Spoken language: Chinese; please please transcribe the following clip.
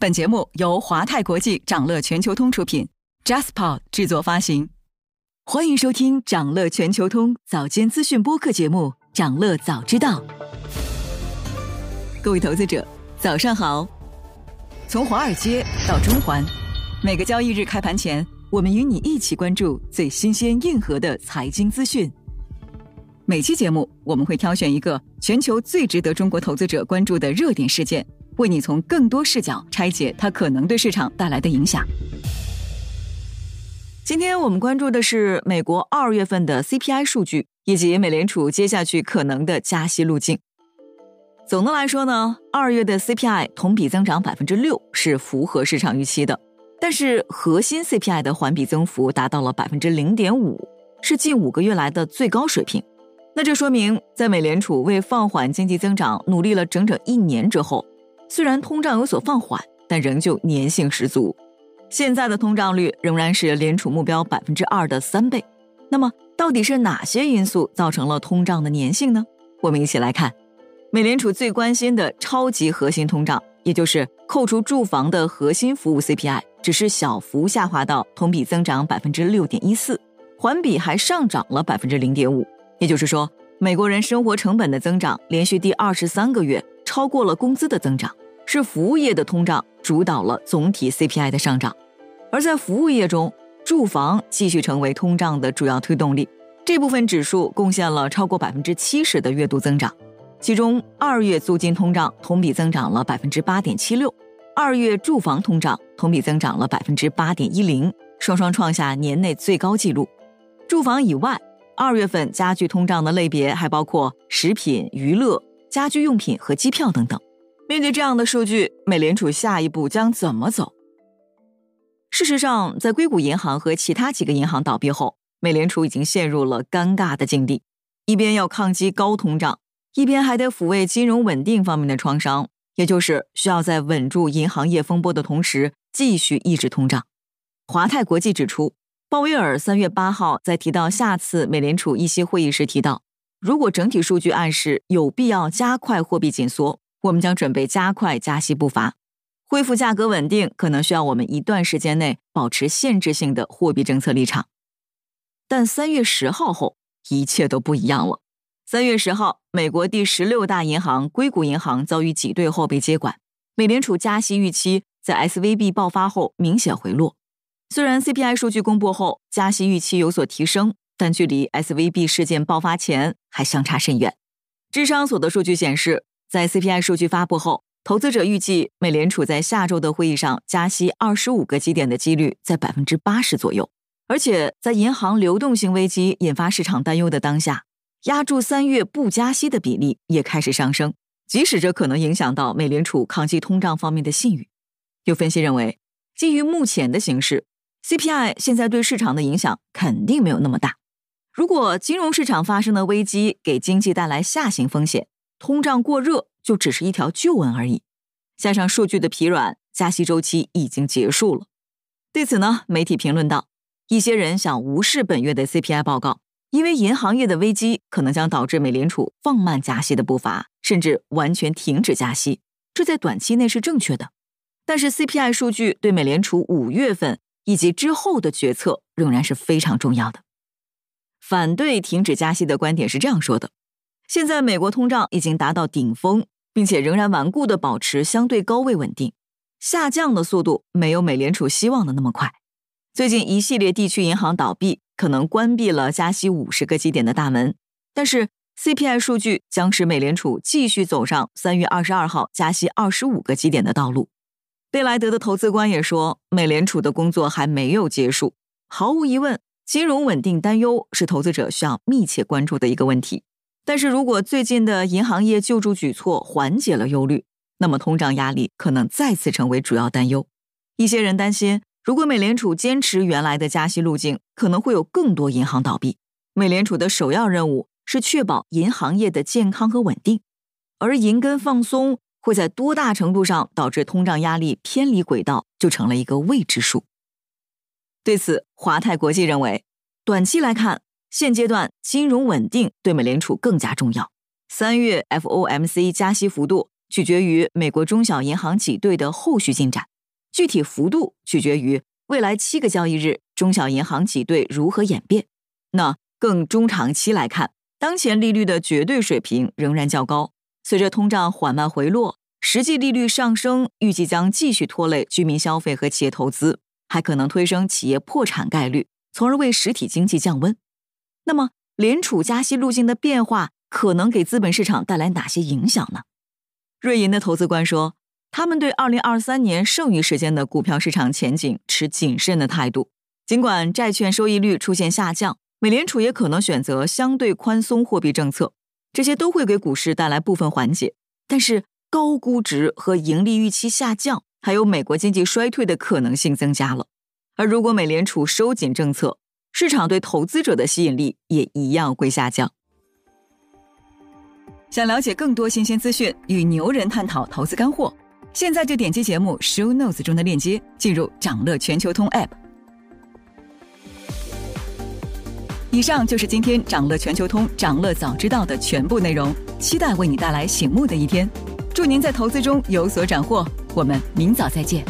本节目由华泰国际掌乐全球通出品 j a s p o r 制作发行。欢迎收听掌乐全球通早间资讯播客节目《掌乐早知道》。各位投资者，早上好！从华尔街到中环，每个交易日开盘前，我们与你一起关注最新鲜、硬核的财经资讯。每期节目，我们会挑选一个全球最值得中国投资者关注的热点事件。为你从更多视角拆解它可能对市场带来的影响。今天我们关注的是美国二月份的 CPI 数据，以及美联储接下去可能的加息路径。总的来说呢，二月的 CPI 同比增长百分之六是符合市场预期的，但是核心 CPI 的环比增幅达到了百分之零点五，是近五个月来的最高水平。那这说明，在美联储为放缓经济增长努力了整整一年之后。虽然通胀有所放缓，但仍旧粘性十足。现在的通胀率仍然是联储目标百分之二的三倍。那么，到底是哪些因素造成了通胀的粘性呢？我们一起来看。美联储最关心的超级核心通胀，也就是扣除住房的核心服务 CPI，只是小幅下滑到同比增长百分之六点一四，环比还上涨了百分之零点五。也就是说，美国人生活成本的增长连续第二十三个月。超过了工资的增长，是服务业的通胀主导了总体 CPI 的上涨，而在服务业中，住房继续成为通胀的主要推动力，这部分指数贡献了超过百分之七十的月度增长，其中二月租金通胀同比增长了百分之八点七六，二月住房通胀同比增长了百分之八点一零，双双创下年内最高纪录。住房以外，二月份家具通胀的类别还包括食品、娱乐。家居用品和机票等等。面对这样的数据，美联储下一步将怎么走？事实上，在硅谷银行和其他几个银行倒闭后，美联储已经陷入了尴尬的境地：一边要抗击高通胀，一边还得抚慰金融稳定方面的创伤，也就是需要在稳住银行业风波的同时，继续抑制通胀。华泰国际指出，鲍威尔三月八号在提到下次美联储议息会议时提到。如果整体数据暗示有必要加快货币紧缩，我们将准备加快加息步伐，恢复价格稳定可能需要我们一段时间内保持限制性的货币政策立场。但三月十号后，一切都不一样了。三月十号，美国第十六大银行硅谷银行遭遇挤兑后被接管，美联储加息预期在 S V B 爆发后明显回落。虽然 C P I 数据公布后，加息预期有所提升。但距离 S V B 事件爆发前还相差甚远。智商所的数据显示，在 C P I 数据发布后，投资者预计美联储在下周的会议上加息二十五个基点的几率在百分之八十左右。而且，在银行流动性危机引发市场担忧的当下，压住三月不加息的比例也开始上升，即使这可能影响到美联储抗击通胀方面的信誉。有分析认为，基于目前的形势，C P I 现在对市场的影响肯定没有那么大。如果金融市场发生的危机给经济带来下行风险，通胀过热就只是一条旧闻而已。加上数据的疲软，加息周期已经结束了。对此呢，媒体评论道：一些人想无视本月的 CPI 报告，因为银行业的危机可能将导致美联储放慢加息的步伐，甚至完全停止加息。这在短期内是正确的，但是 CPI 数据对美联储五月份以及之后的决策仍然是非常重要的。反对停止加息的观点是这样说的：现在美国通胀已经达到顶峰，并且仍然顽固的保持相对高位稳定，下降的速度没有美联储希望的那么快。最近一系列地区银行倒闭，可能关闭了加息五十个基点的大门。但是 CPI 数据将使美联储继续走上三月二十二号加息二十五个基点的道路。贝莱德的投资官也说，美联储的工作还没有结束，毫无疑问。金融稳定担忧是投资者需要密切关注的一个问题，但是如果最近的银行业救助举措缓解了忧虑，那么通胀压力可能再次成为主要担忧。一些人担心，如果美联储坚持原来的加息路径，可能会有更多银行倒闭。美联储的首要任务是确保银行业的健康和稳定，而银根放松会在多大程度上导致通胀压力偏离轨道，就成了一个未知数。对此，华泰国际认为，短期来看，现阶段金融稳定对美联储更加重要。三月 FOMC 加息幅度取决于美国中小银行挤兑的后续进展，具体幅度取决于未来七个交易日中小银行挤兑如何演变。那更中长期来看，当前利率的绝对水平仍然较高，随着通胀缓慢回落，实际利率上升，预计将继续拖累居民消费和企业投资，还可能推升企业破产概率，从而为实体经济降温。那么，联储加息路径的变化可能给资本市场带来哪些影响呢？瑞银的投资官说，他们对二零二三年剩余时间的股票市场前景持谨慎的态度。尽管债券收益率出现下降，美联储也可能选择相对宽松货币政策，这些都会给股市带来部分缓解。但是，高估值和盈利预期下降，还有美国经济衰退的可能性增加了。而如果美联储收紧政策，市场对投资者的吸引力也一样会下降。想了解更多新鲜资讯，与牛人探讨投资干货，现在就点击节目 show notes 中的链接，进入掌乐全球通 app。以上就是今天掌乐全球通掌乐早知道的全部内容，期待为你带来醒目的一天。祝您在投资中有所斩获，我们明早再见。